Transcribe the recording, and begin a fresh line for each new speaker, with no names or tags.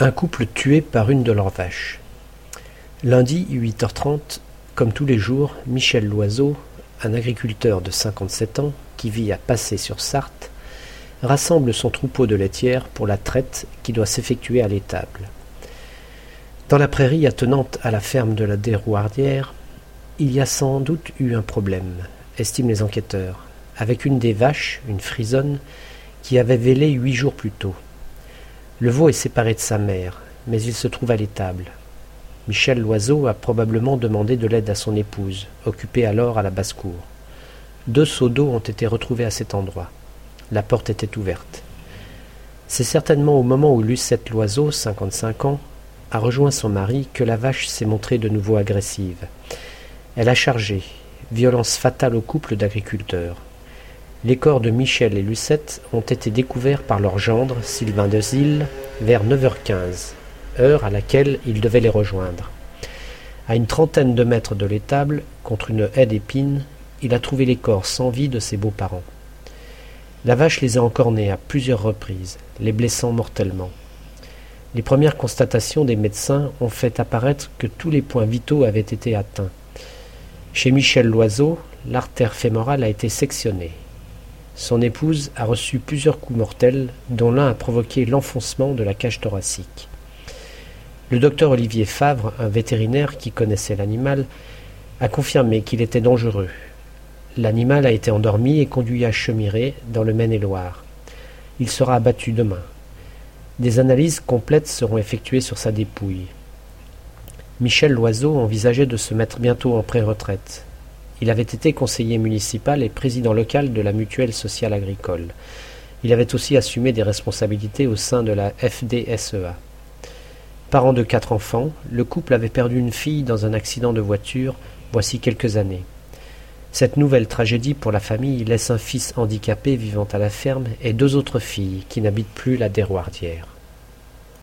Un couple tué par une de leurs vaches. Lundi, 8h30, comme tous les jours, Michel Loiseau, un agriculteur de 57 ans qui vit à Passé-sur-Sarthe, rassemble son troupeau de laitières pour la traite qui doit s'effectuer à l'étable. Dans la prairie attenante à la ferme de la Dérouardière, il y a sans doute eu un problème, estiment les enquêteurs, avec une des vaches, une frisonne, qui avait vélé huit jours plus tôt. Le veau est séparé de sa mère, mais il se trouve à l'étable. Michel Loiseau a probablement demandé de l'aide à son épouse, occupée alors à la basse-cour. Deux seaux d'eau ont été retrouvés à cet endroit. La porte était ouverte. C'est certainement au moment où Lucette Loiseau, cinquante-cinq ans, a rejoint son mari que la vache s'est montrée de nouveau agressive. Elle a chargé, violence fatale au couple d'agriculteurs. Les corps de Michel et Lucette ont été découverts par leur gendre, Sylvain Dezille, vers 9h15, heure à laquelle ils devaient les rejoindre. À une trentaine de mètres de l'étable, contre une haie d'épines, il a trouvé les corps sans vie de ses beaux-parents. La vache les a encornés à plusieurs reprises, les blessant mortellement. Les premières constatations des médecins ont fait apparaître que tous les points vitaux avaient été atteints. Chez Michel Loiseau, l'artère fémorale a été sectionnée. Son épouse a reçu plusieurs coups mortels, dont l'un a provoqué l'enfoncement de la cage thoracique. Le docteur Olivier Favre, un vétérinaire qui connaissait l'animal, a confirmé qu'il était dangereux L'animal a été endormi et conduit à Chemiré, dans le Maine-et-Loire. Il sera abattu demain. Des analyses complètes seront effectuées sur sa dépouille. Michel Loiseau envisageait de se mettre bientôt en pré-retraite. Il avait été conseiller municipal et président local de la mutuelle sociale agricole. Il avait aussi assumé des responsabilités au sein de la FDSEA. Parent de quatre enfants, le couple avait perdu une fille dans un accident de voiture voici quelques années. Cette nouvelle tragédie pour la famille laisse un fils handicapé vivant à la ferme et deux autres filles qui n'habitent plus la Déroardière.